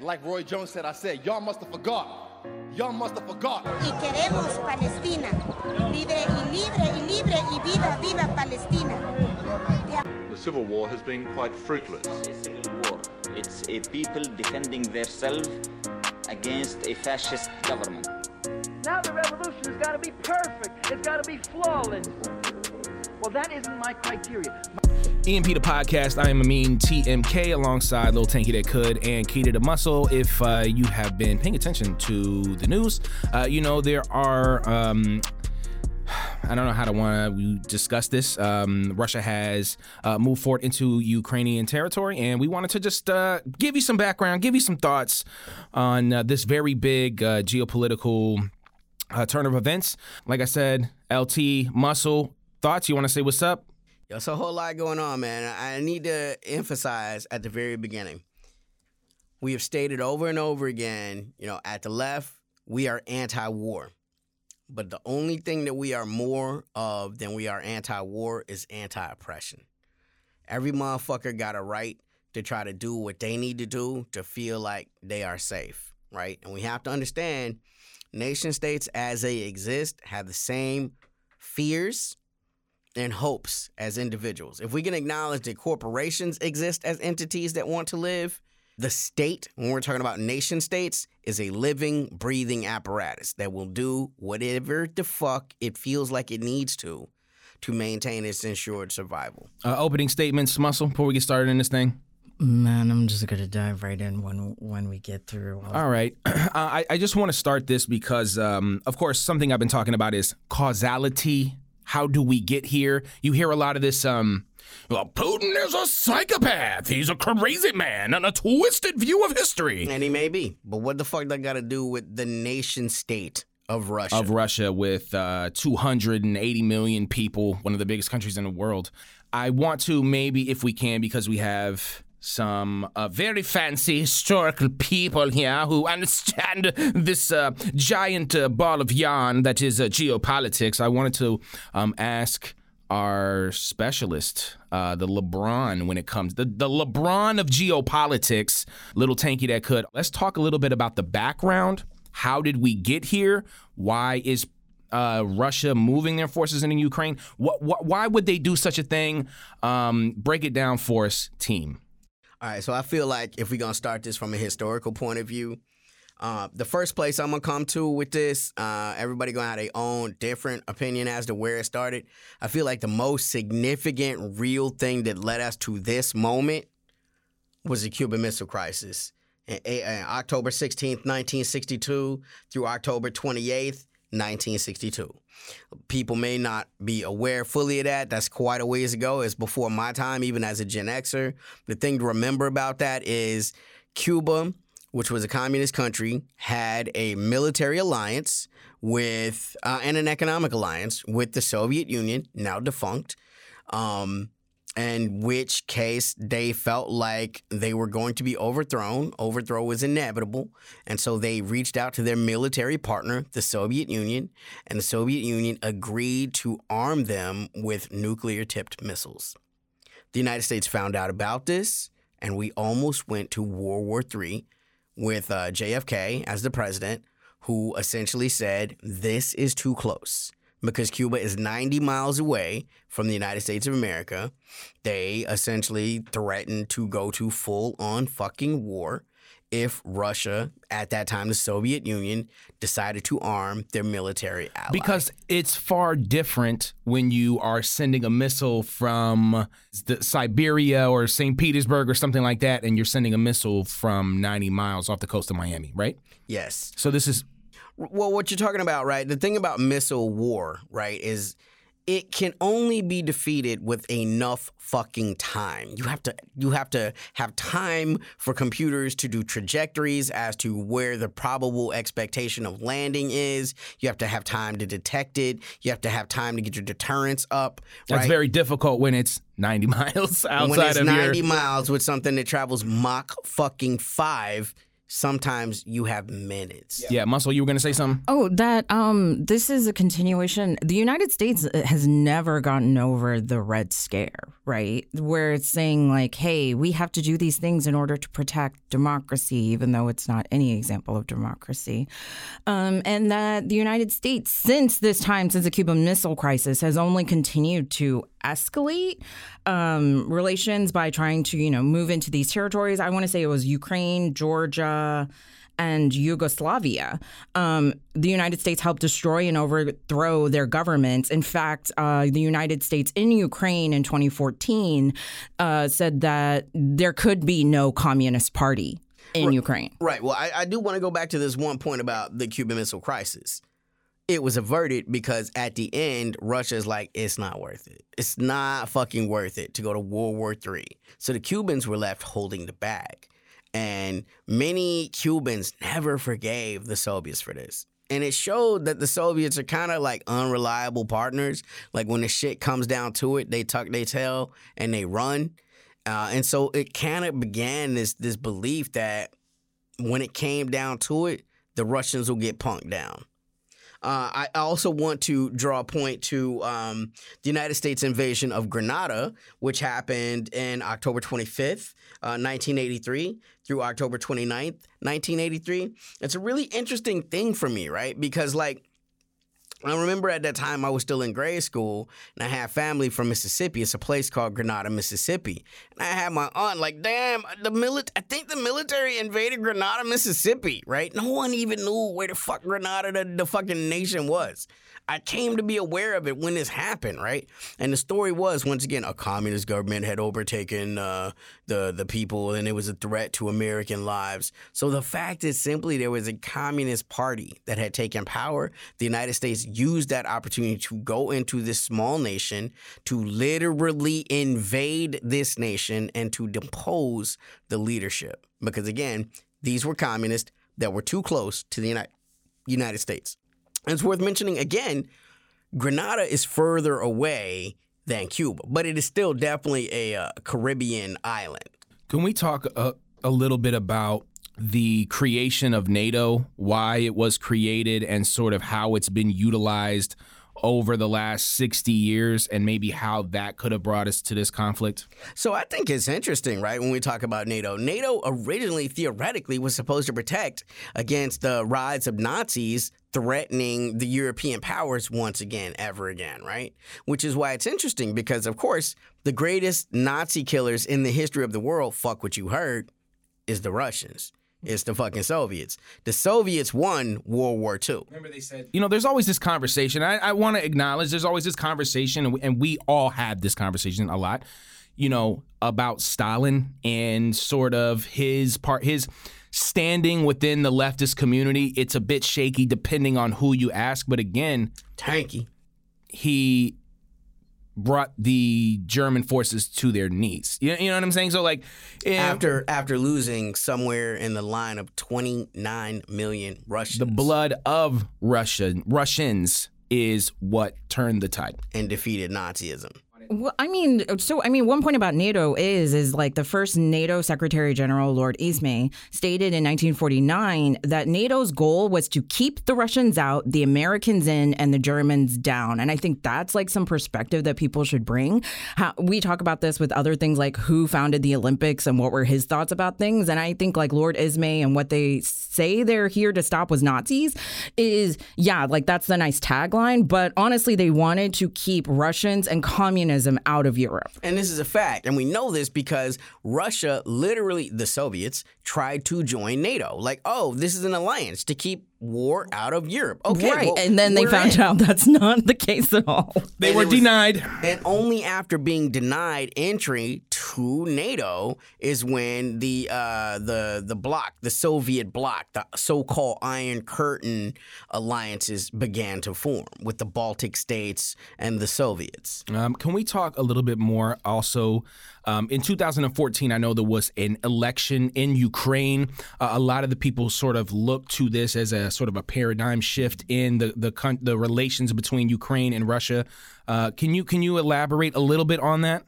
Like Roy Jones said, I said, y'all must have forgot. Y'all must have forgot. Y queremos Palestina, libre y libre y libre y viva, viva Palestina. The civil war has been quite fruitless. a civil war. It's a people defending themselves against a fascist government. Now the revolution has got to be perfect. It's got to be flawless. Well, that isn't my criteria. EMP the podcast. I am Amin TMK alongside Lil Tanky That Could and Keita the Muscle. If uh, you have been paying attention to the news, uh, you know there are. Um, I don't know how to want to discuss this. Um, Russia has uh, moved forward into Ukrainian territory, and we wanted to just uh, give you some background, give you some thoughts on uh, this very big uh, geopolitical uh, turn of events. Like I said, LT Muscle thoughts. You want to say what's up? It's a whole lot going on, man. I need to emphasize at the very beginning. We have stated over and over again, you know, at the left, we are anti-war. But the only thing that we are more of than we are anti-war is anti-oppression. Every motherfucker got a right to try to do what they need to do to feel like they are safe, right? And we have to understand nation states as they exist have the same fears and hopes as individuals. If we can acknowledge that corporations exist as entities that want to live, the state, when we're talking about nation states, is a living, breathing apparatus that will do whatever the fuck it feels like it needs to to maintain its ensured survival. Uh, opening statements, Muscle, before we get started in this thing. Man, I'm just gonna dive right in when when we get through. all- All right. Uh, I, I just want to start this because, um, of course, something I've been talking about is causality. How do we get here? You hear a lot of this. Um, well, Putin is a psychopath. He's a crazy man and a twisted view of history And he may be, but what the fuck that got to do with the nation state of Russia? of Russia with uh, 280 million people, one of the biggest countries in the world. I want to maybe, if we can, because we have some uh, very fancy historical people here who understand this uh, giant uh, ball of yarn that is uh, geopolitics. I wanted to um, ask our specialist, uh, the LeBron, when it comes the the LeBron of geopolitics, little tanky that could. Let's talk a little bit about the background. How did we get here? Why is uh, Russia moving their forces into Ukraine? What, what, why would they do such a thing? Um, break it down for us, team. All right, so I feel like if we're gonna start this from a historical point of view, uh, the first place I'm gonna come to with this, uh, everybody gonna have their own different opinion as to where it started. I feel like the most significant, real thing that led us to this moment was the Cuban Missile Crisis, in, in October 16th, 1962, through October 28th, 1962. People may not be aware fully of that. That's quite a ways ago. It's before my time, even as a Gen Xer. The thing to remember about that is Cuba, which was a communist country, had a military alliance with uh, and an economic alliance with the Soviet Union, now defunct. Um, in which case they felt like they were going to be overthrown. Overthrow was inevitable. And so they reached out to their military partner, the Soviet Union, and the Soviet Union agreed to arm them with nuclear tipped missiles. The United States found out about this, and we almost went to World War III with uh, JFK as the president, who essentially said, This is too close because Cuba is 90 miles away from the United States of America. They essentially threatened to go to full on fucking war if Russia, at that time the Soviet Union, decided to arm their military ally. Because it's far different when you are sending a missile from the Siberia or St. Petersburg or something like that, and you're sending a missile from 90 miles off the coast of Miami, right? yes. So this is Well, what you're talking about, right? The thing about missile war, right, is it can only be defeated with enough fucking time. You have to you have to have time for computers to do trajectories as to where the probable expectation of landing is. You have to have time to detect it. You have to have time to get your deterrence up. that's right? very difficult when it's 90 miles outside when it's of 90 your. miles with something that travels Mach fucking five, sometimes you have minutes. Yeah, Muscle, you were gonna say something? Oh, that um this is a continuation. The United States has never gotten over the Red Scare, right? Where it's saying like, "Hey, we have to do these things in order to protect democracy even though it's not any example of democracy." Um and that the United States since this time since the Cuban Missile Crisis has only continued to escalate um, relations by trying to, you know, move into these territories. I want to say it was Ukraine, Georgia, and Yugoslavia. Um, the United States helped destroy and overthrow their governments. In fact, uh, the United States in Ukraine in 2014 uh, said that there could be no communist party in Ukraine. Right. Well, I, I do want to go back to this one point about the Cuban Missile Crisis. It was averted because at the end, Russia's like, it's not worth it. It's not fucking worth it to go to World War III. So the Cubans were left holding the bag. And many Cubans never forgave the Soviets for this. And it showed that the Soviets are kind of like unreliable partners. Like when the shit comes down to it, they tuck their tail and they run. Uh, and so it kind of began this this belief that when it came down to it, the Russians will get punked down. Uh, I also want to draw a point to um, the United States invasion of Grenada, which happened in October 25th, uh, 1983, through October 29th, 1983. It's a really interesting thing for me, right? Because, like, I remember at that time I was still in grade school and I had family from Mississippi. It's a place called Grenada, Mississippi. And I had my aunt like, damn, the milit I think the military invaded Grenada, Mississippi, right? No one even knew where the fuck Grenada, the, the fucking nation was. I came to be aware of it when this happened, right? And the story was once again a communist government had overtaken uh, the the people, and it was a threat to American lives. So the fact is simply there was a communist party that had taken power. The United States used that opportunity to go into this small nation to literally invade this nation and to depose the leadership. Because again, these were communists that were too close to the United United States. And it's worth mentioning again, Grenada is further away than Cuba, but it is still definitely a uh, Caribbean island. Can we talk a, a little bit about the creation of NATO, why it was created, and sort of how it's been utilized over the last 60 years and maybe how that could have brought us to this conflict? So I think it's interesting, right, when we talk about NATO. NATO originally, theoretically, was supposed to protect against the rise of Nazis threatening the European powers once again, ever again, right? Which is why it's interesting because, of course, the greatest Nazi killers in the history of the world, fuck what you heard, is the Russians. It's the fucking Soviets. The Soviets won World War II. Remember they said, you know, there's always this conversation. I, I want to acknowledge there's always this conversation, and we, and we all have this conversation a lot, you know, about Stalin and sort of his part, his standing within the leftist community. It's a bit shaky depending on who you ask. But again, Tanky. he brought the German forces to their knees. You, you know what I'm saying? So like if- After after losing somewhere in the line of 29 million Russians the blood of Russia Russians is what turned the tide. and defeated Nazism. Well, I mean, so I mean, one point about NATO is is like the first NATO Secretary General Lord Ismay stated in 1949 that NATO's goal was to keep the Russians out, the Americans in, and the Germans down. And I think that's like some perspective that people should bring. How, we talk about this with other things like who founded the Olympics and what were his thoughts about things. And I think like Lord Ismay and what they say they're here to stop was Nazis is yeah, like that's the nice tagline. But honestly, they wanted to keep Russians and communism out of Europe. And this is a fact. And we know this because Russia, literally, the Soviets, tried to join NATO. Like, oh, this is an alliance to keep war out of Europe. Okay. right. well, and then they found in. out that's not the case at all. They And were was- denied. And only after being denied entry to NATO is when the uh, the the bloc, the Soviet bloc, the so-called Iron Curtain alliances began to form with the Baltic states and the Soviets. Um, can we talk a little bit more also? Um, in 2014, I know there was an election in Ukraine. Uh, a lot of the people sort of look to this as a sort of a paradigm shift in the the, the relations between Ukraine and Russia. Uh, can you can you elaborate a little bit on that?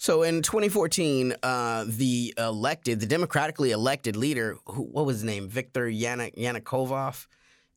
So in 2014, uh, the elected, the democratically elected leader, who, what was his name? Viktor Yana, Yanukovych.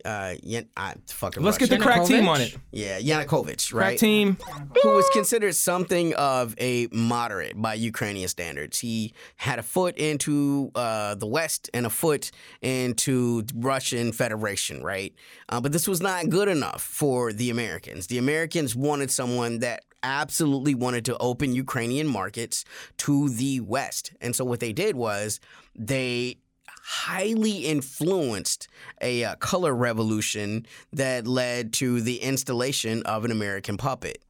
Uh, Yan, I fucking Let's get the crack team on it. Yeah, Yanukovych, right? Crack team. who was considered something of a moderate by Ukrainian standards. He had a foot into uh, the West and a foot into Russian Federation, right? Uh, but this was not good enough for the Americans. The Americans wanted someone that absolutely wanted to open Ukrainian markets to the West. And so what they did was they highly influenced a uh, color revolution that led to the installation of an American puppet.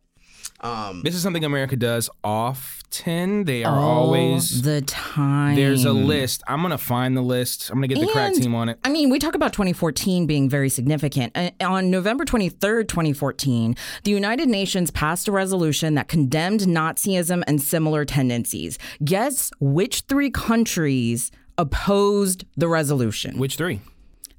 Um, This is something America does often. They are All always the time. there's a list. I'm gonna find the list. I'm gonna get the crack And, team on it. I mean, we talk about 2014 being very significant. Uh, On November 23rd, 2014, the United Nations passed a resolution that condemned Nazism and similar tendencies. Guess which three countries opposed the resolution? Which three?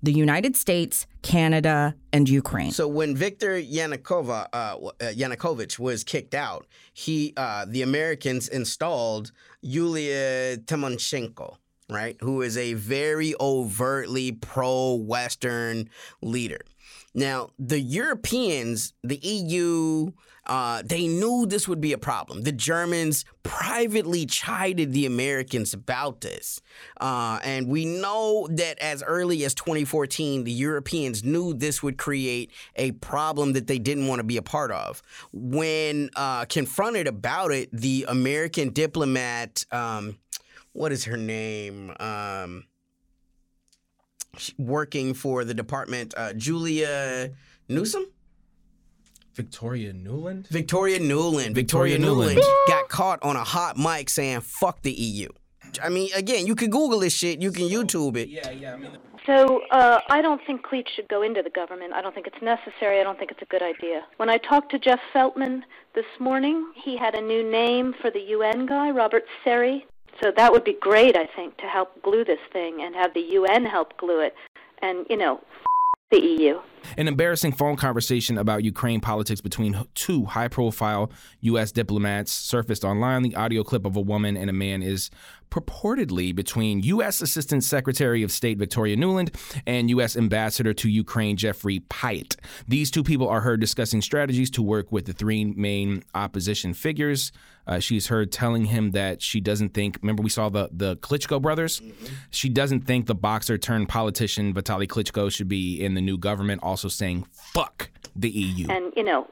The United States, Canada, and Ukraine. So when Viktor Yanukovych, uh, uh, Yanukovych was kicked out, he uh, the Americans installed Yulia Tymoshenko, right, who is a very overtly pro-Western leader. Now the Europeans, the EU, uh, they knew this would be a problem. The Germans privately chided the Americans about this, uh, and we know that as early as 2014, the Europeans knew this would create a problem that they didn't want to be a part of. When uh, confronted about it, the American diplomat, um, what is her name? Um, working for the department, uh, Julia Newsom? Victoria Nuland. Victoria Nuland. Victoria Victoria, Nuland got caught on a hot mic saying "fuck the EU." I mean, again, you can Google this shit. You can YouTube it. Yeah, yeah. I mean, So uh, I don't think Klitsch should go into the government. I don't think it's necessary. I don't think it's a good idea. When I talked to Jeff Feltman this morning, he had a new name for the UN guy, Robert Serry. So that would be great, I think, to help glue this thing and have the UN help glue it. And, you know, the EU. An embarrassing phone conversation about Ukraine politics between two high profile U.S. diplomats surfaced online. The audio clip of a woman and a man is purportedly between U.S. Assistant Secretary of State Victoria Nuland and U.S. Ambassador to Ukraine Jeffrey Pyatt. These two people are heard discussing strategies to work with the three main opposition figures. Uh, she's heard telling him that she doesn't think. Remember, we saw the the Klitschko brothers. She doesn't think the boxer turned politician Vitaly Klitschko should be in the new government. Also saying fuck the EU. And, you know,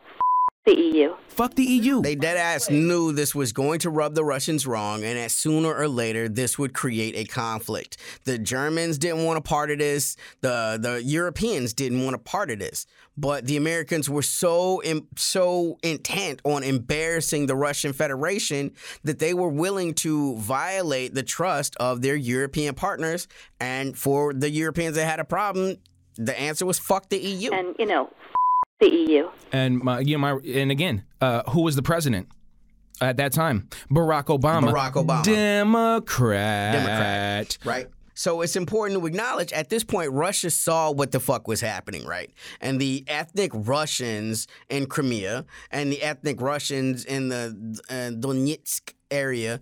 the EU. Fuck the EU. They dead ass knew this was going to rub the Russians wrong, and that sooner or later this would create a conflict. The Germans didn't want a part of this. The the Europeans didn't want a part of this. But the Americans were so im- so intent on embarrassing the Russian Federation that they were willing to violate the trust of their European partners. And for the Europeans that had a problem, the answer was fuck the EU. And, you know, the EU. and my, you know, my, and again, uh, who was the president at that time? Barack Obama. Barack Obama. Democrat. Democrat. right? So it's important to acknowledge at this point, Russia saw what the fuck was happening, right? And the ethnic Russians in Crimea and the ethnic Russians in the uh, Donetsk area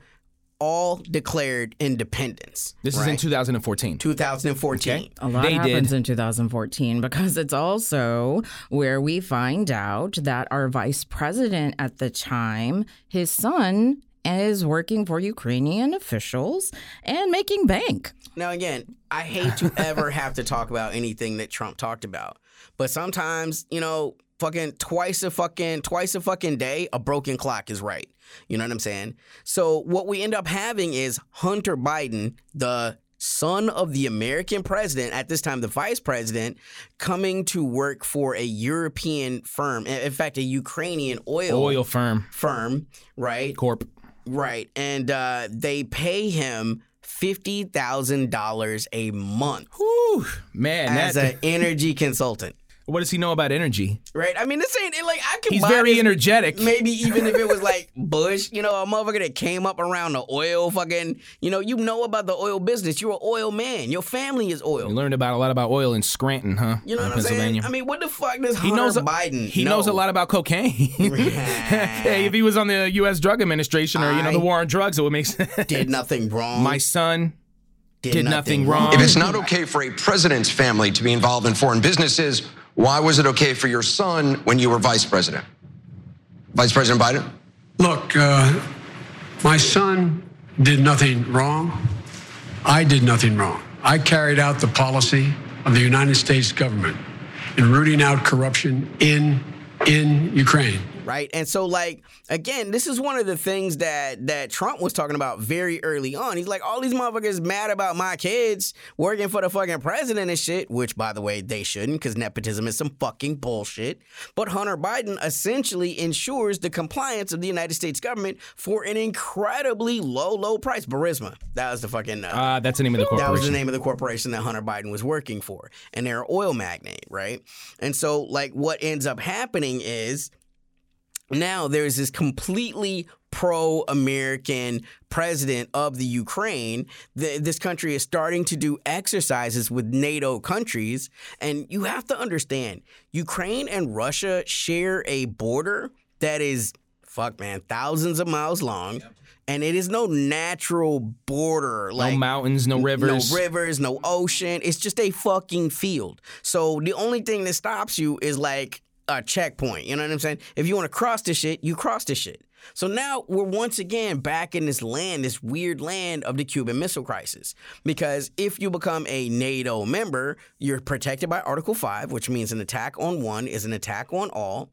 all declared independence. This is in 2014. 2014. Okay. A lot They happens did. in 2014 because it's also where we find out that our vice president at the time, his son, is working for Ukrainian officials and making bank. Now, again, I hate to ever have to talk about anything that Trump talked about, but sometimes, you know, fucking twice a fucking twice a fucking day, a broken clock is right. You know what I'm saying? So what we end up having is Hunter Biden, the son of the American president, at this time the vice president, coming to work for a European firm, in fact, a Ukrainian oil, Oil firm. firm, right? Corp. Right. And uh, they pay him $50,000 a month Whew, man. as an energy consultant. What does he know about energy? right? I mean, this ain't like I can. He's buy very this- energetic. Maybe even if it was like Bush, you know, a motherfucker that came up around the oil fucking, you know, you know about the oil business. You're an oil man. Your family is oil. You learned about a lot about oil in Scranton, huh? You know in what I'm saying? Pennsylvania. I mean, what the fuck does he Hunter knows a, Biden? He know? knows a lot about cocaine. hey, if he was on the U.S. Drug Administration or you know the war on drugs, it would make sense. Did nothing wrong. My son did nothing wrong. If it's not okay for a president's family to be involved in foreign businesses, why was it okay for your son when you were vice president? Vice President Biden? Look, uh, my son did nothing wrong. I did nothing wrong. I carried out the policy of the United States government in rooting out corruption in in Ukraine. Right? And so like again, this is one of the things that that Trump was talking about very early on. He's like, all these motherfuckers mad about my kids working for the fucking president and shit, which by the way, they shouldn't, because nepotism is some fucking bullshit. But Hunter Biden essentially ensures the compliance of the United States government for an incredibly low, low price. Burisma, That was the fucking uh, Uh, that's the name of the corporation. that was the name of the corporation that Hunter Biden was working for. And they're an oil magnate, right? And so, like, what ends up happening is now there's this completely pro American president of the Ukraine. The, this country is starting to do exercises with NATO countries. And you have to understand Ukraine and Russia share a border that is, fuck, man, thousands of miles long. And it is no natural border. Like no mountains, no rivers. no rivers, no ocean. It's just a fucking field. So the only thing that stops you is like a checkpoint. You know what I'm saying? If you want to cross this shit, you cross this shit. So now we're once again back in this land, this weird land of the Cuban Missile Crisis. Because if you become a NATO member, you're protected by Article 5, which means an attack on one is an attack on all.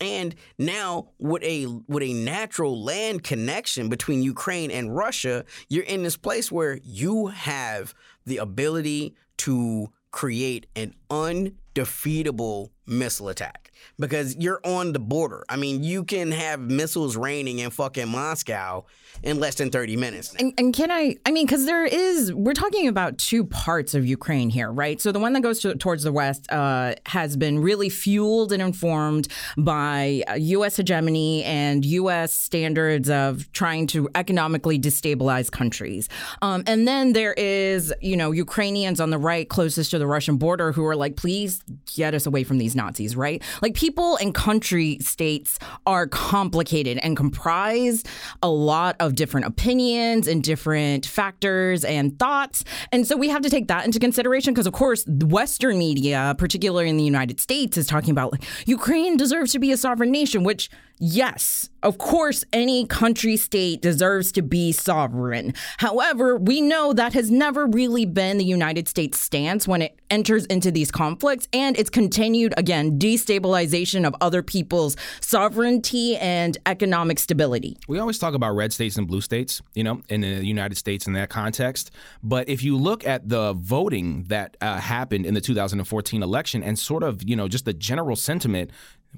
And now with a with a natural land connection between Ukraine and Russia, you're in this place where you have the ability to create an undefeatable missile attack because you're on the border. I mean, you can have missiles raining in fucking Moscow in less than 30 minutes. And, and can I? I mean, because there is, we're talking about two parts of Ukraine here, right? So the one that goes to, towards the west uh, has been really fueled and informed by uh, U.S. hegemony and U.S. standards of trying to economically destabilize countries. Um, and then there is, you know, Ukrainians on the right closest to the Russian border who are like, please get us away from these Nazis, right? Like people and country states are complicated and comprise a lot of different opinions and different factors and thoughts. And so we have to take that into consideration because, of course, Western media, particularly in the United States, is talking about like, Ukraine deserves to be a sovereign nation, which Yes, of course, any country state deserves to be sovereign. However, we know that has never really been the United States' stance when it enters into these conflicts, and it's continued, again, destabilization of other people's sovereignty and economic stability. We always talk about red states and blue states, you know, in the United States in that context. But if you look at the voting that uh, happened in the 2014 election and sort of, you know, just the general sentiment,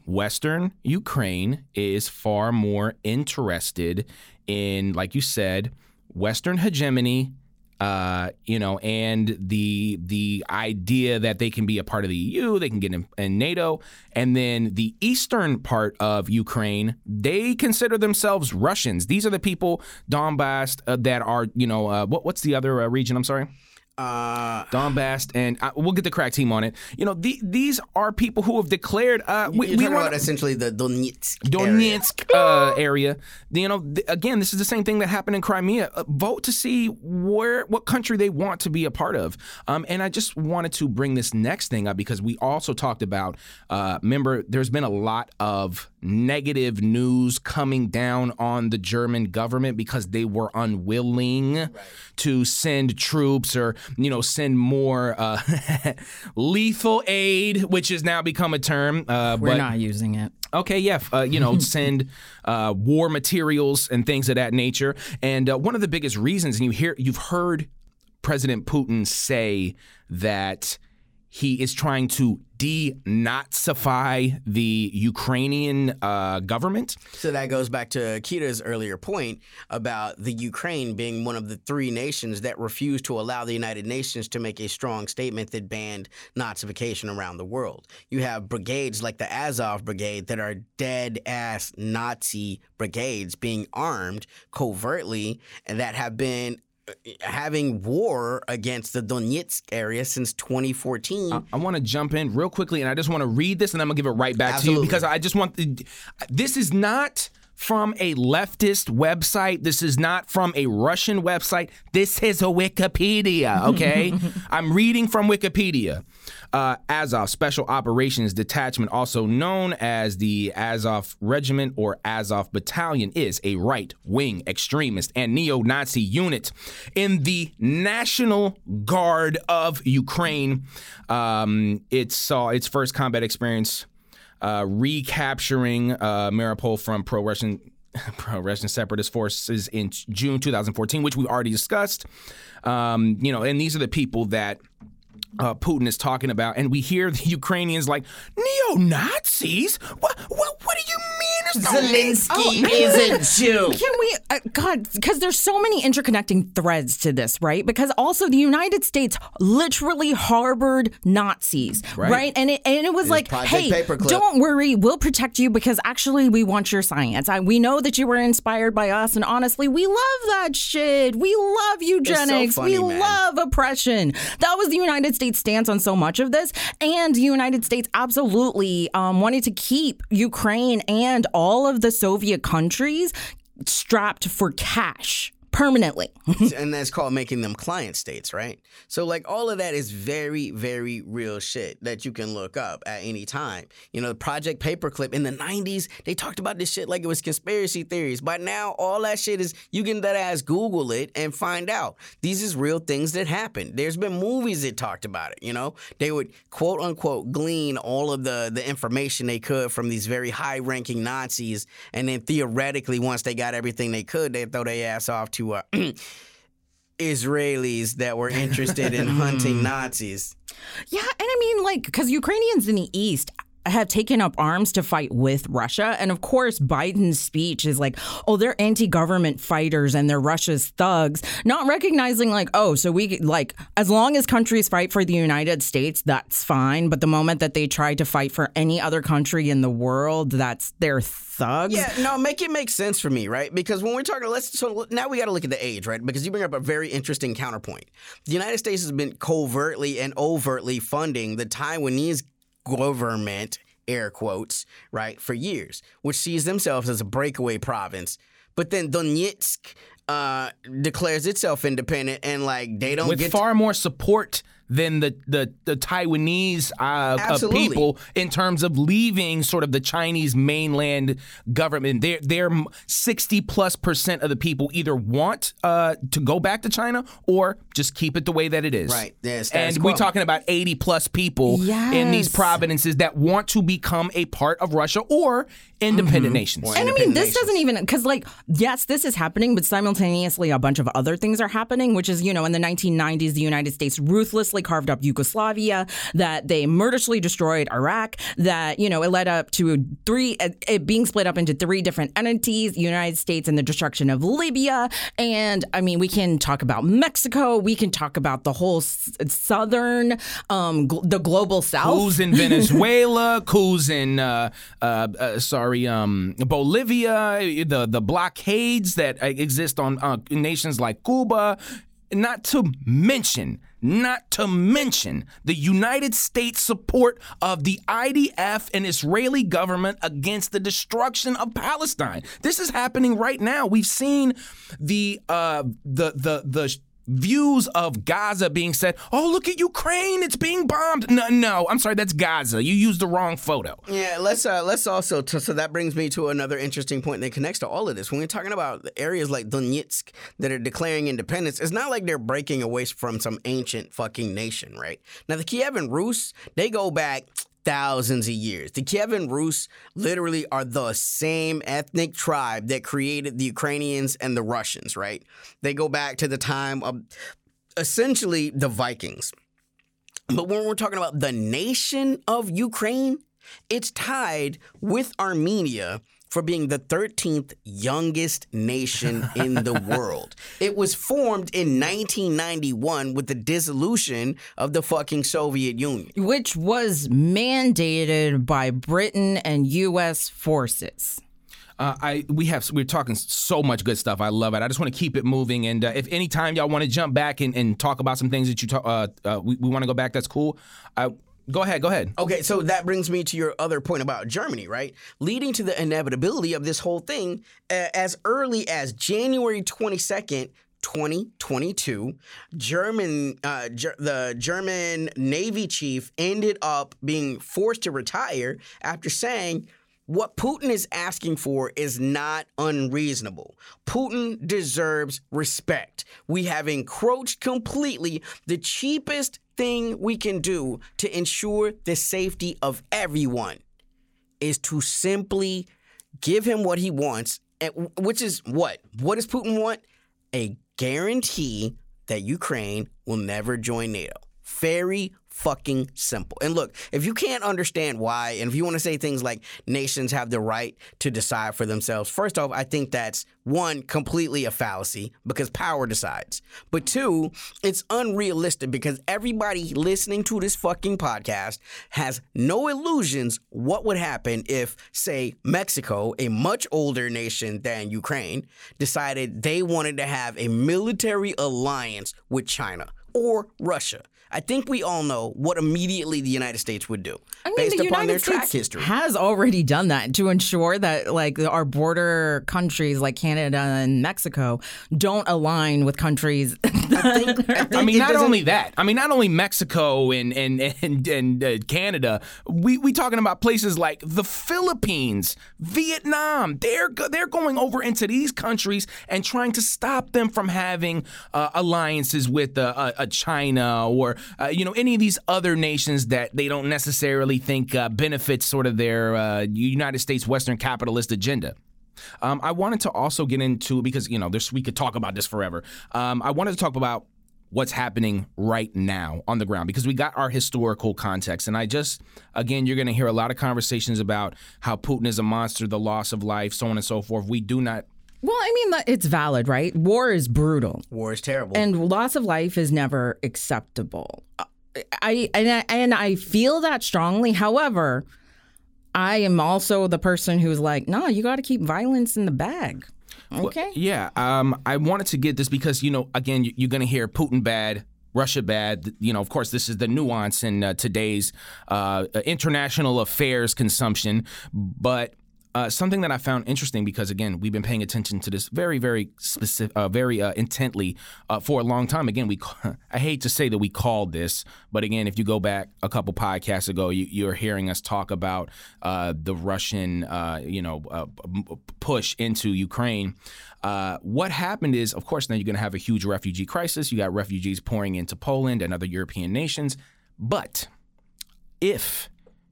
Western Ukraine is far more interested in, like you said, Western hegemony. Uh, you know, and the the idea that they can be a part of the EU, they can get in, in NATO, and then the eastern part of Ukraine, they consider themselves Russians. These are the people Donbass uh, that are, you know, uh, what what's the other uh, region? I'm sorry. Uh, Donbass, and uh, we'll get the crack team on it. You know, the, these are people who have declared uh, we, you're we talking want about essentially the Donetsk area. Uh, area. You know, th- again, this is the same thing that happened in Crimea. Uh, vote to see where what country they want to be a part of. Um, and I just wanted to bring this next thing up because we also talked about. Uh, remember, there's been a lot of negative news coming down on the German government because they were unwilling to send troops or you know send more uh, lethal aid, which has now become a term. Uh, We're but, not using it. Okay, yeah, uh, you know, send uh, war materials and things of that nature. And uh, one of the biggest reasons, and you hear, you've heard President Putin say that he is trying to denazify the Ukrainian uh, government. So that goes back to Kita's earlier point about the Ukraine being one of the three nations that refused to allow the United Nations to make a strong statement that banned Nazification around the world. You have brigades like the Azov Brigade that are dead ass Nazi brigades being armed covertly and that have been having war against the Donetsk area since 2014. I, I want to jump in real quickly, and I just want to read this, and I'm gonna give it right back to you because I just want. The, this is not from a leftist website. This is not from a Russian website. This is a Wikipedia. Okay, I'm reading from Wikipedia. Uh, Azov Special Operations Detachment, also known as the Azov Regiment or Azov Battalion, is a right wing extremist and neo Nazi unit in the National Guard of Ukraine. Um, it saw its first combat experience uh, recapturing uh, Mariupol from pro Russian. Pro Russian separatist forces in June 2014, which we already discussed. Um, you know, and these are the people that uh, Putin is talking about, and we hear the Ukrainians like neo Nazis. What, what? What do you mean? There's no Oh, I Can we, uh, God, because there's so many interconnecting threads to this, right? Because also the United States literally harbored Nazis, Right. right? And it and it was It's like, hey, Paperclip. don't worry, we'll protect you because actually we want your science. I, we know that you were inspired by us, and honestly, we love that shit. We love eugenics. funny, we man. love oppression. That was the United States stance on so much of this, and the United States absolutely um, wanted to keep Ukraine and all of the Soviet countries strapped for cash permanently. and that's called making them client states, right? So, like, all of that is very, very real shit that you can look up at any time. You know, the Project Paperclip in the 90s, they talked about this shit like it was conspiracy theories. But now, all that shit is, you can that ass Google it and find out. These is real things that happened. There's been movies that talked about it, you know? They would quote unquote glean all of the, the information they could from these very high ranking Nazis. And then theoretically, once they got everything they could, they'd throw their ass off to uh, Israelis that were interested in hunting Nazis. Yeah, and I mean, like, because Ukrainians in the East have taken up arms to fight with Russia. And of course, Biden's speech is like, oh, they're anti government fighters and they're Russia's thugs, not recognizing, like, oh, so we, like, as long as countries fight for the United States, that's fine. But the moment that they try to fight for any other country in the world, that's their thugs. Yeah, no, make it make sense for me, right? Because when we're talking, let's so now we got to look at the age, right? Because you bring up a very interesting counterpoint. The United States has been covertly and overtly funding the Taiwanese government, air quotes, right, for years, which sees themselves as a breakaway province. But then Donetsk uh, declares itself independent, and like they don't with get far more support than the the, the Taiwanese uh, uh, people in terms of leaving sort of the Chinese mainland government. They're they're sixty plus percent of the people either want uh, to go back to China or just keep it the way that it is. Right. Yeah, status and we're talking about eighty plus people in these provinces that want to become a part of Russia or independent nations. And I mean, this doesn't even because, like, yes, this is happening, but simultaneously, a bunch of other things are happening. Which is, you know, in the 1990s, the United States ruthlessly carved up Yugoslavia, that they murderously destroyed Iraq, that you know, it led up to three, it, it being split up into three different entities: United States and the destruction of Libya. And I mean, we can talk about Mexico. We can talk about the whole s- southern, um, gl- the global South. Coups in Venezuela, coups in uh, uh, uh, sorry, um, Bolivia, the the blockades that uh, exist on uh, nations like Cuba, not to mention. Not to mention the United States support of the IDF and Israeli government against the destruction of Palestine. This is happening right now. We've seen the uh, the the the views of Gaza being said, "Oh, look at Ukraine, it's being bombed." No, no, I'm sorry, that's Gaza. You used the wrong photo. Yeah, let's uh, let's also t- so that brings me to another interesting point that connects to all of this. When we're talking about areas like Donetsk that are declaring independence, it's not like they're breaking away from some ancient fucking nation, right? Now the Kievan Rus, they go back thousands of years. The Kievan Rus literally are the same ethnic tribe that created the Ukrainians and the Russians, right? They go back to the time of essentially the Vikings. But when we're talking about the nation of Ukraine, it's tied with Armenia for being the 13th youngest nation in the world. It was formed in 1991 with the dissolution of the fucking Soviet Union. Which was mandated by Britain and U.S. forces. Uh, I we have we're talking so much good stuff. I love it. I just want to keep it moving. And uh, if any time y'all want to jump back and, and talk about some things that you talk, uh, uh, we, we want to go back. That's cool. Uh, go ahead. Go ahead. Okay, so that brings me to your other point about Germany, right? Leading to the inevitability of this whole thing uh, as early as January 22nd. 2022, German, uh, Ger- the German Navy chief ended up being forced to retire after saying, what Putin is asking for is not unreasonable. Putin deserves respect. We have encroached completely the cheapest thing we can do to ensure the safety of everyone is to simply give him what he wants, which is what? What does Putin want? A guarantee that Ukraine will never join NATO. Very fucking simple. And look, if you can't understand why, and if you want to say things like nations have the right to decide for themselves, first off, I think that's one, completely a fallacy because power decides. But two, it's unrealistic because everybody listening to this fucking podcast has no illusions what would happen if, say, Mexico, a much older nation than Ukraine, decided they wanted to have a military alliance with China or Russia. I think we all know what immediately the United States would do I mean, based the upon United their track history. has already done that to ensure that like our border countries like Canada and Mexico don't align with countries. I mean, not only that. I mean, not only Mexico and and and, and uh, Canada. We we talking about places like the Philippines, Vietnam. They're they're going over into these countries and trying to stop them from having uh, alliances with uh, a, a China or uh, you know any of these other nations that they don't necessarily think uh, benefits sort of their uh, United States Western capitalist agenda. Um, I wanted to also get into because you know there's we could talk about this forever. Um, I wanted to talk about what's happening right now on the ground because we got our historical context and I just again you're going to hear a lot of conversations about how Putin is a monster, the loss of life, so on and so forth. We do not well, I mean, it's valid, right? War is brutal. War is terrible. And loss of life is never acceptable. I and I, and I feel that strongly. However, I am also the person who's like, no, you got to keep violence in the bag. Okay. Yeah, um, I wanted to get this because you know, again, you- you're going to hear Putin bad, Russia bad. You know, of course, this is the nuance in uh, today's uh, international affairs consumption, but. Uh, something that I found interesting because again we've been paying attention to this very very specific uh, very uh, intently uh, for a long time. Again, we I hate to say that we called this, but again, if you go back a couple podcasts ago, you, you're hearing us talk about uh, the Russian uh, you know push into Ukraine. Uh, what happened is, of course, now you're going to have a huge refugee crisis. You got refugees pouring into Poland and other European nations, but if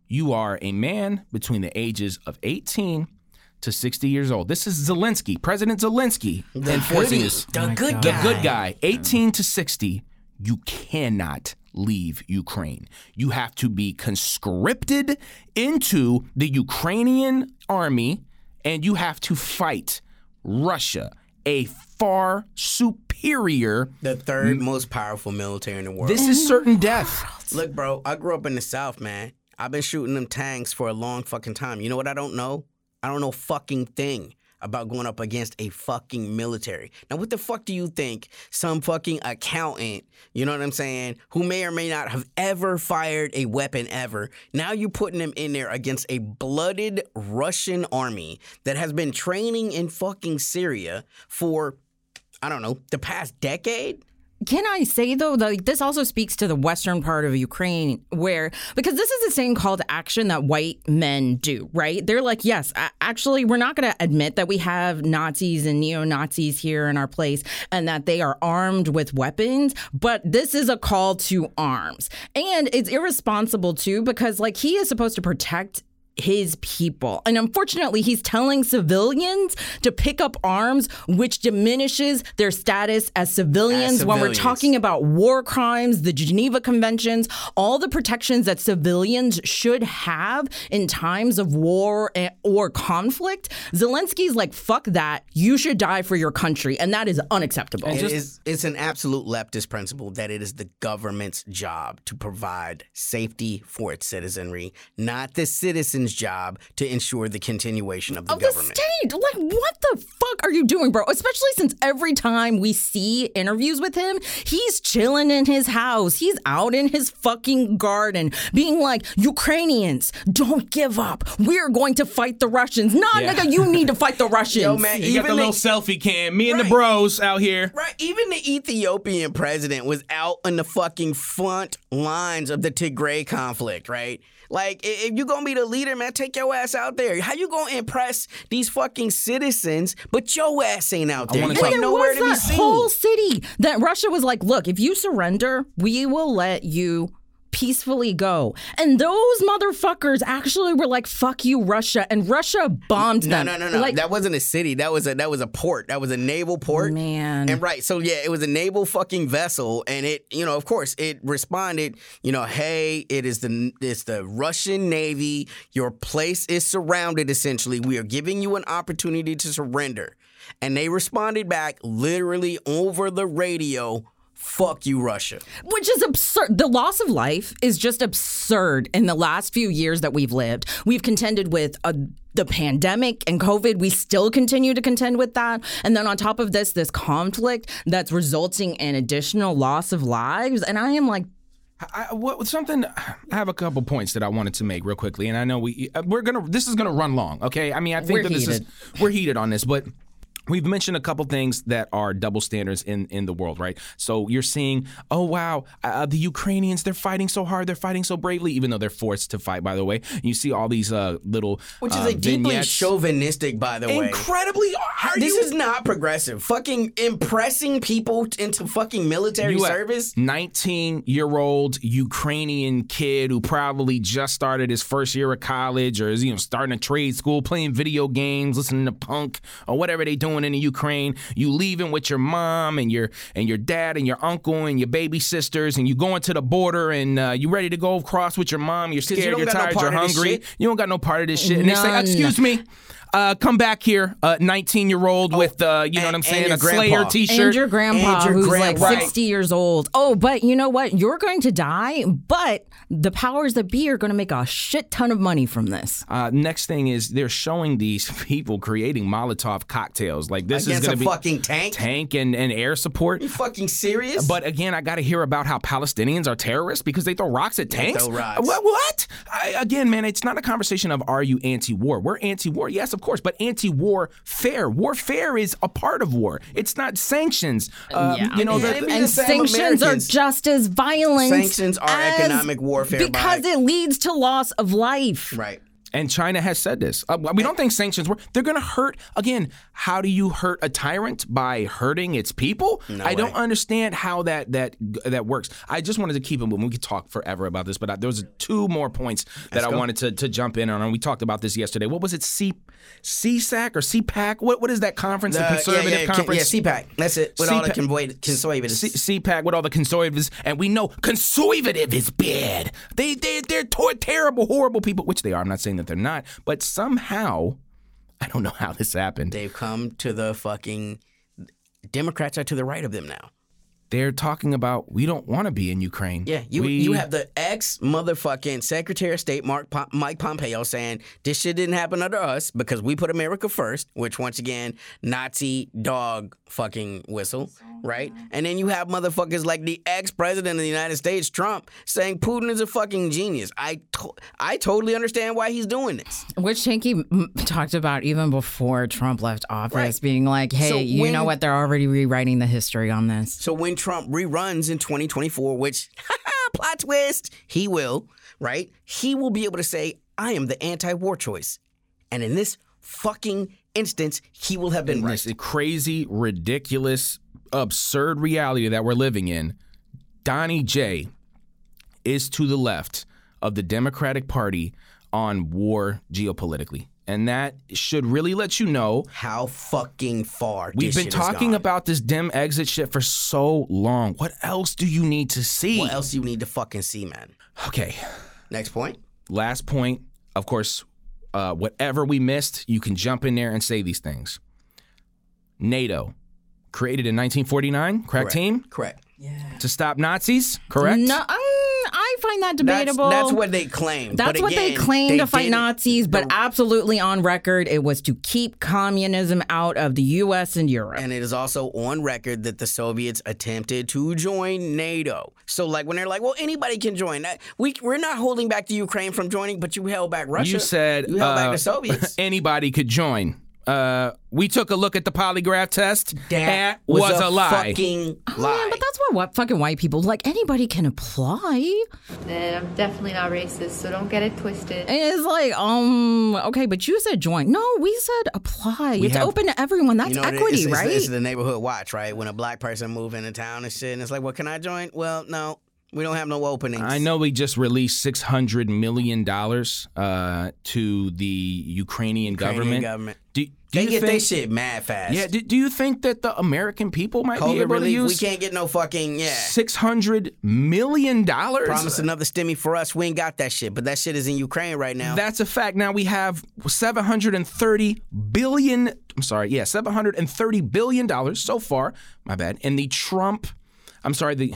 you are a man between the ages of 18 to 60 years old. This is Zelensky, President Zelensky, The enforcing this. the good The guy. good guy. 18 to 60, you cannot leave Ukraine. You have to be conscripted into the Ukrainian army and you have to fight Russia, a far superior the third most powerful military in the world. This is certain death. Look, bro, I grew up in the South, man. I've been shooting them tanks for a long fucking time. You know what I don't know? I don't know fucking thing about going up against a fucking military. Now, what the fuck do you think some fucking accountant, you know what I'm saying, who may or may not have ever fired a weapon ever, now you're putting them in there against a blooded Russian army that has been training in fucking Syria for, I don't know, the past decade? Can I say though, like this also speaks to the western part of Ukraine, where because this is the same call to action that white men do, right? They're like, yes, actually, we're not going to admit that we have Nazis and neo Nazis here in our place, and that they are armed with weapons, but this is a call to arms, and it's irresponsible too because like he is supposed to protect his people. And unfortunately, he's telling civilians to pick up arms, which diminishes their status as civilians, As when we're talking about war crimes, the Geneva Conventions, all the protections that civilians should have in times of war eh, or conflict. Zelensky's like, fuck that. You should die for your country. And that is unacceptable. It is- it's an absolute leftist principle that it is the government's job to provide safety for its citizenry, not the citizens' job to ensure the continuation of the of the state. Like, what the fuck are you doing, bro? Especially since every time we see interviews with him, he's chilling in his house. He's out in his fucking garden being like, Ukrainians, don't give up. We're going to fight the Russians. Nah, Yeah. nigga, you need to fight the Russians. Yo, man, You got the even little selfie cam. Me and the bros out here. Right, even the Ethiopian president was out on the fucking front lines of the Tigray conflict, right? Like, if you're gonna be the leader, man, take your ass out there. How you gonna impress these fucking citizens, but your ass ain't out there? wanna You ain't there nowhere was to be seen. whole city that Russia was like, look, if you surrender, we will let you peacefully go. And those motherfuckers actually were like, fuck you, Russia. And Russia bombed No, them. no, no, no. Like, that wasn't a city. That was a that was a port. That was a naval port. Man. And right, so yeah, it was a naval fucking vessel, and it, you know, of course, it responded. You know, hey, it is the it's the Russian Navy. Your place is surrounded. Essentially, we are giving you an opportunity to surrender. And they responded back literally over the radio. Fuck you, Russia. Which is absurd. The loss of life is just absurd in the last few years that we've lived. We've contended with uh the pandemic and COVID. We still continue to contend with that. And then on top of this, this conflict that's resulting in additional loss of lives. And I am like, I, what, something I have a couple points that I wanted to make real quickly, and I know we uh, we're gonna this is gonna run long. Okay, I mean I think We're that this is we're heated on this, but. We've mentioned a couple things that are double standards in, in the world, right? So you're seeing, oh wow, uh, the Ukrainians they're fighting so hard, they're fighting so bravely, even though they're forced to fight. By the way, you see all these uh, little Which is uh, a deeply vignettes. chauvinistic, by the way. incredibly. This you is not progressive. Fucking impressing people into fucking military You service. 19 year old Ukrainian kid who probably just started his first year of college or is you know starting a trade school, playing video games, listening to punk or whatever they doing in the Ukraine. You leaving with your mom and your and your dad and your uncle and your baby sisters and you going to the border and uh, you ready to go across with your mom. You're scared, don't you're got no tired, you're hungry. You don't got no part of this shit. And they say, None. "Excuse me." Uh, come back here, uh, 19 year old with, uh, you know and- what I'm saying, your a Slayer t shirt. and your grandpa, And your who's grandpa. like Right. 60 years old. Oh, but you know what? You're going to die, but the powers that be are going to make a shit ton of money from this. Uh, next thing is they're showing these people creating Molotov cocktails. Like this Against is going to be fucking tank? tank and, and air support. You fucking serious? But again, I got to hear about how Palestinians are terrorists because they throw rocks at tanks. throw rocks. What? what? I, again, man, it's not a conversation of are you anti-war. We're anti-war, yes, of course, but anti-war fair. Warfare is a part of war. It's not sanctions. Um, Yeah. You know, Yeah, the, And the same sanctions are just as violent. Sanctions are as- economic warfare because by- it leads to loss of life. right. And China has said this. Uh, we don't think sanctions work. They're going to hurt. Again, how do you hurt a tyrant by hurting its people? I don't understand how that that that works. I just wanted to keep it moving. We could talk forever about this, but I, there was two more points that I wanted to, to jump in on. And we talked about this yesterday. What was it? C CSAC or CPAC? What what is that conference? The, Uh, conservative yeah, yeah, conference. Yeah, CPAC. That's it. With all the CPAC. convoy- conservatives. C- CPAC with all the conservatives, and we know conservative is bad. They they they're terrible, horrible people, which they are. I'm not saying that they're not, but somehow, I don't know how this happened. They've come to the fucking. Democrats are to the right of them now. They're talking about we don't want to be in Ukraine. Yeah, you We- you have the ex motherfucking Secretary of State Mark Pom- Mike Pompeo saying this shit didn't happen under us because we put America first, which once again Nazi dog fucking whistle, right? And then you have motherfuckers like the ex president of the United States Trump saying Putin is a fucking genius. I to- I totally understand why he's doing this. Which Hanky m- talked about even before Trump left office, Right. being like, hey, So you when- know what? They're already rewriting the history on this. So when Trump reruns in 2024, which plot twist, he will, right? He will be able to say, "I am the anti-war choice," and in this fucking instance, he will have been right. this crazy, ridiculous, absurd reality that we're living in. Donnie J is to the left of the Democratic Party on war geopolitically. And that should really let you know how fucking far we've this been shit has talking gone. about this DemExit shit for so long. What else do you need to see? What else do you need to fucking see, man? Okay. Next point. Last point. Of course, uh, whatever we missed, you can jump in there and say these things. NATO, created in 1949, correct, Correct. team? Correct. Yeah. To stop Nazis, correct? No, um, I find that debatable. that's what they claim. That's but what they again, claim they to fight Nazis, but absolutely on record, it was to keep communism out of the U.S. and Europe. And it is also on record that the Soviets attempted to join NATO. So, like, when they're like, "Well, anybody can join," we we're not holding back the Ukraine from joining, but you held back Russia. You said you held back uh, the Soviets. anybody could join. Uh, we took a look at the polygraph test. That was, was a, a lie. fucking Oh, man, but that's what, what fucking white people like. Anybody can apply. And I'm definitely not racist, so don't get it twisted. And it's like, um, okay, but you said join. No, we said apply. We it's have- open to everyone. That's you know, equity, it's, it's- right? It's, the neighborhood watch, right? When a black person move into town and shit, and it's like, "Well, can I join?" Well, no, we don't have no openings. I know we just released six hundred million dollars uh, to the Ukrainian, Ukrainian government. government. Do, do They you get think, their shit mad fast. Yeah. Do, do you think that the American people might be COVID able relief, to we can't get no fucking yeah. six hundred million dollars? Promise another stimmy for us. We ain't got that shit, but that shit is in Ukraine right now. That's a fact. Now we have 730 billion, I'm sorry, yeah, 730 billion dollars so far, my bad, in the Trump I'm sorry, the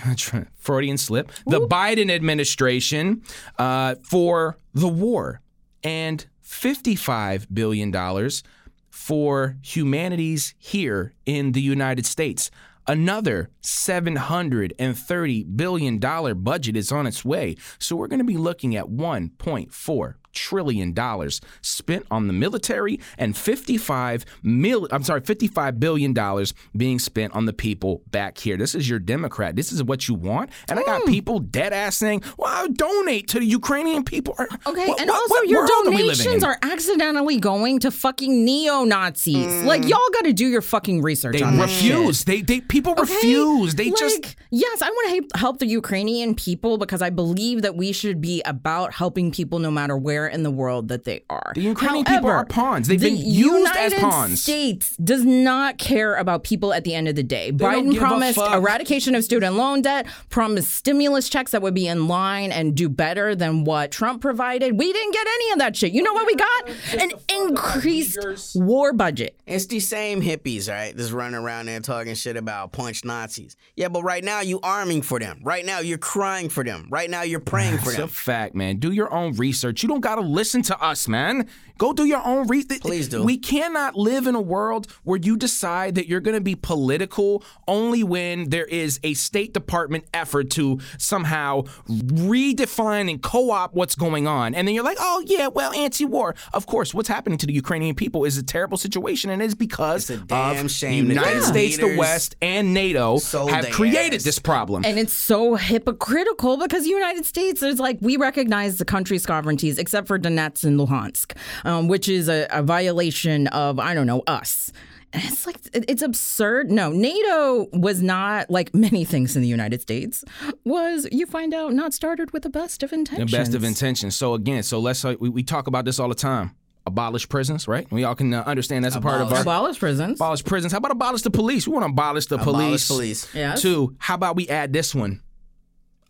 Freudian slip, the Biden administration uh, for the war and 55 billion dollars for humanities here in the United States. Another $730 billion budget is on its way. So we're going to be looking at $1.4 trillion dollars spent on the military and 55 mil I'm sorry 55 billion dollars being spent on the people back here. This is your Democrat. This is what you want. And I got hmm. people dead ass saying, "Well, I'll donate to the Ukrainian people." Okay, What- and what- also what your world are we living donations in? are accidentally going to fucking neo Nazis. Mm. Like y'all got to do your fucking research They on refuse. They they people Okay? refuse. They like, just yes, I want to help the Ukrainian people because I believe that we should be about helping people no matter where in the world that they are. The Ukrainian people are pawns. They've the been used as United pawns. States does not care about people at the end of the day. don't Biden promised eradication of student loan debt, promised stimulus checks that would be in line and do better than what Trump provided. We didn't get any of that shit. You know what we got? An increased war budget. It's the same hippies, right? Just running around there talking shit about punch Nazis. Yeah, but right now you arming for them. Right now you're crying for them. Right now you're praying for them. It's a fact, man. Do your own research. You don't gotta listen to us, man. Go do your own research. Please do. We cannot live in a world where you decide that you're gonna be political only when there is a State Department effort to somehow redefine and co-op what's going on, and then you're like, oh yeah, well, anti-war. Of course, what's happening to the Ukrainian people is a terrible situation, and it's because It's of shame the United their States, the West, and NATO sold have created ass. this problem. And it's so hypocritical because the United States is like, we recognize the country's sovereignties except for Donetsk and Luhansk, um, which is a, a violation of, I don't know, us. It's like, it's absurd. No, NATO was not like many things in the United States, was, you find out, not started with the best of intentions. The best of intentions. So again, so let's uh, we, we talk about this all the time. Abolish prisons, right? We all can uh, understand that's a part of our Abolish prisons. abolish prisons. How about abolish the police? We want to abolish the Abolish police. police. Yes. Two. How about we add this one?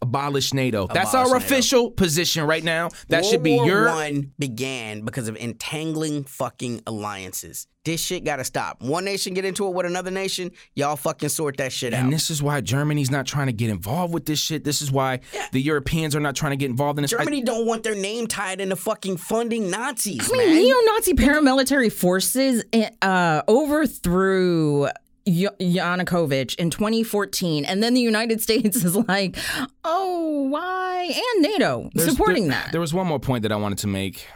Abolish NATO. That's our NATO. official position right now. That World should be War your. One began because of entangling fucking alliances. This shit gotta stop. One nation get into it with another nation, y'all fucking sort that shit out. And this is why Germany's not trying to get involved with this shit. This is why the Europeans are not trying to get involved in this. I- Germany don't want their name tied into fucking funding Nazis, I mean, neo-Nazi paramilitary forces uh, overthrew Y- Yanukovych in 2014, and then the United States is like, "Oh, why?" And NATO There's- supporting there- that. There was one more point that I wanted to make.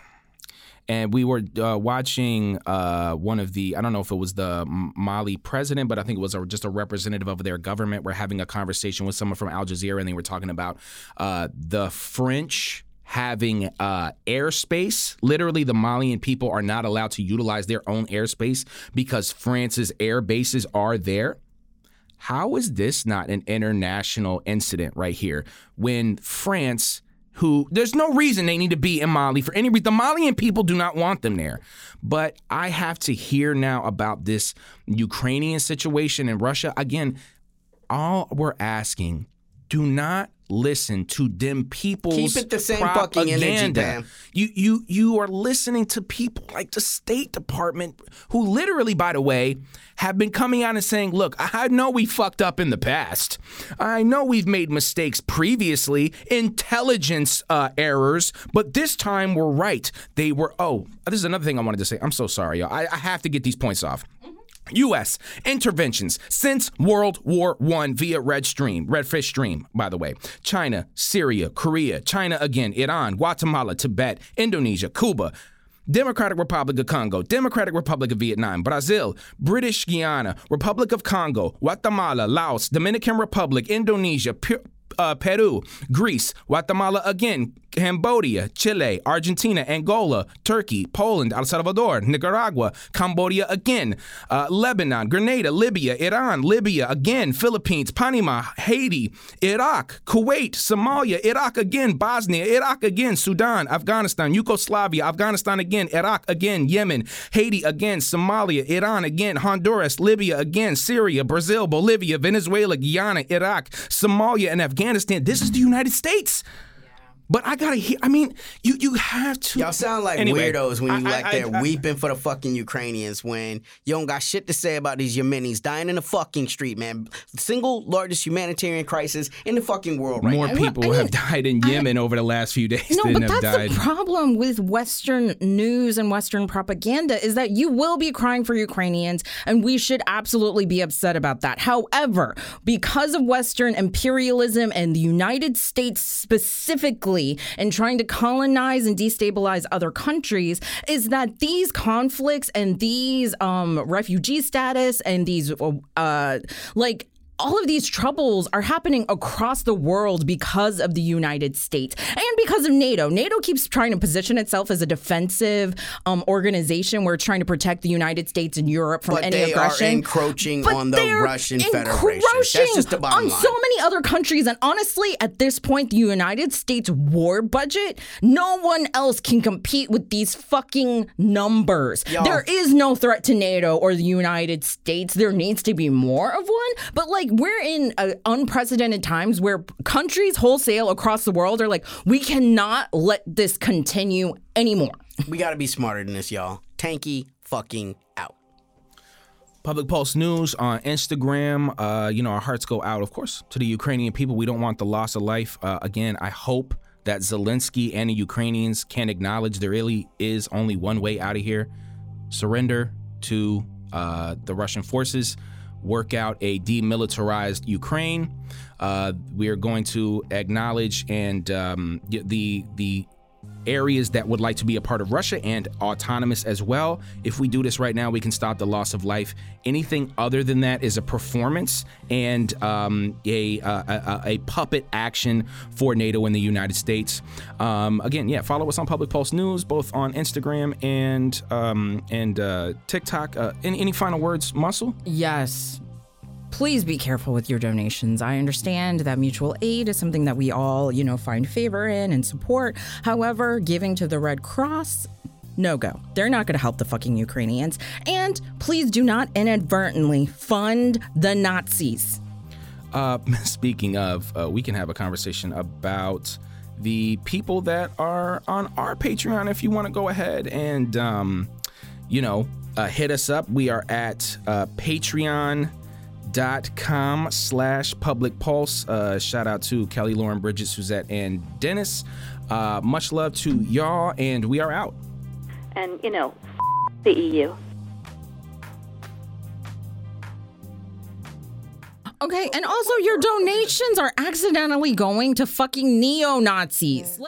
And we were uh, watching uh, one of the, I don't know if it was the Mali president, but I think it was a, just a representative of their government. We're having a conversation with someone from Al Jazeera, and they were talking about uh, the French having uh, airspace. Literally, the Malian people are not allowed to utilize their own airspace because France's air bases are there. How is this not an international incident right here when France, who there's no reason they need to be in Mali for any reason. The Malian people do not want them there. But I have to hear now about this Ukrainian situation in Russia. Again, all we're asking, do not listen to them people's Keep it the same fucking energy, propaganda. You you you are listening to people like the State Department who literally, by the way, have been coming out and saying, look, I know we fucked up in the past. I know we've made mistakes previously, intelligence uh, errors, but this time we're right. They were oh, this is another thing I wanted to say. I'm so sorry, y'all. I, I have to get these points off. U.S. interventions since World War One via Red Stream, Redfish Stream, by the way. China, Syria, Korea, China again, Iran, Guatemala, Tibet, Indonesia, Cuba. Democratic Republic of Congo, Democratic Republic of Vietnam, Brazil, British Guiana, Republic of Congo, Guatemala, Laos, Dominican Republic, Indonesia, uh, Peru, Greece, Guatemala again, Cambodia, Chile, Argentina, Angola, Turkey, Poland, El Salvador, Nicaragua, Cambodia again, uh, Lebanon, Grenada, Libya, Iran, Libya again, Philippines, Panama, Haiti, Iraq, Kuwait, Somalia, Iraq again, Bosnia, Iraq again, Sudan, Afghanistan, Yugoslavia, Afghanistan again, Iraq again, Yemen, Haiti again, Somalia, Iran again, Honduras, Libya again, Syria, Brazil, Bolivia, Venezuela, Guyana, Iraq, Somalia, and Afghanistan. This is the United States. But I gotta hear. I mean, you you have to. Y'all sound like Anyway, weirdos when you I- like I- there I- weeping for the fucking Ukrainians when you don't got shit to say about these Yemenis dying in the fucking street, man. Single largest humanitarian crisis in the fucking world right More now. people have died in Yemen over the last few days No, than but have that's died. the problem with Western news and Western propaganda is that you will be crying for Ukrainians, and we should absolutely be upset about that. However, because of Western imperialism and the United States specifically, and trying to colonize and destabilize other countries, is that these conflicts and these um, refugee status and these uh, like all of these troubles are happening across the world because of the United States and because of NATO. NATO keeps trying to position itself as a defensive um, organization where it's trying to protect the United States and Europe from But any they aggression. are encroaching But on the Russian Federation. That's just the bottom on line. so many other countries, and honestly, at this point, the United States war budget, no one else can compete with these fucking numbers. Y'all- There is no threat to NATO or the United States. There needs to be more of one, but like we're in uh, unprecedented times where countries wholesale across the world are like, we cannot let this continue anymore. We got to be smarter than this, y'all. Tanky fucking out. Public Pulse News on Instagram. Uh, you know, our hearts go out, of course, to the Ukrainian people. We don't want the loss of life. Uh, again, I hope that Zelensky and the Ukrainians can acknowledge there really is only one way out of here surrender to uh, the Russian forces, work out a demilitarized Ukraine. Uh, we are going to acknowledge and um, the the areas that would like to be a part of Russia and autonomous as well. If we do this right now, we can stop the loss of life. Anything other than that is a performance and um, a, a, a a puppet action for NATO and the United States. Um, again, yeah, follow us on Public Pulse News, both on Instagram and um, and uh, TikTok. Uh, any, any final words, Muscle? Yes. Please be careful with your donations. I understand that mutual aid is something that we all, you know, find favor in and support. However, giving to the Red Cross, no go. They're not going to help the fucking Ukrainians. And please do not inadvertently fund the Nazis. Uh, speaking of, uh, we can have a conversation about the people that are on our Patreon. If you want to go ahead and, um, you know, uh, hit us up, we are at uh, Patreon dot com slash public pulse uh shout out to kelly lauren bridget suzette and dennis uh much love to y'all and we are out And, you know, the E EU. Okay, and also your donations are accidentally going to fucking neo Nazis.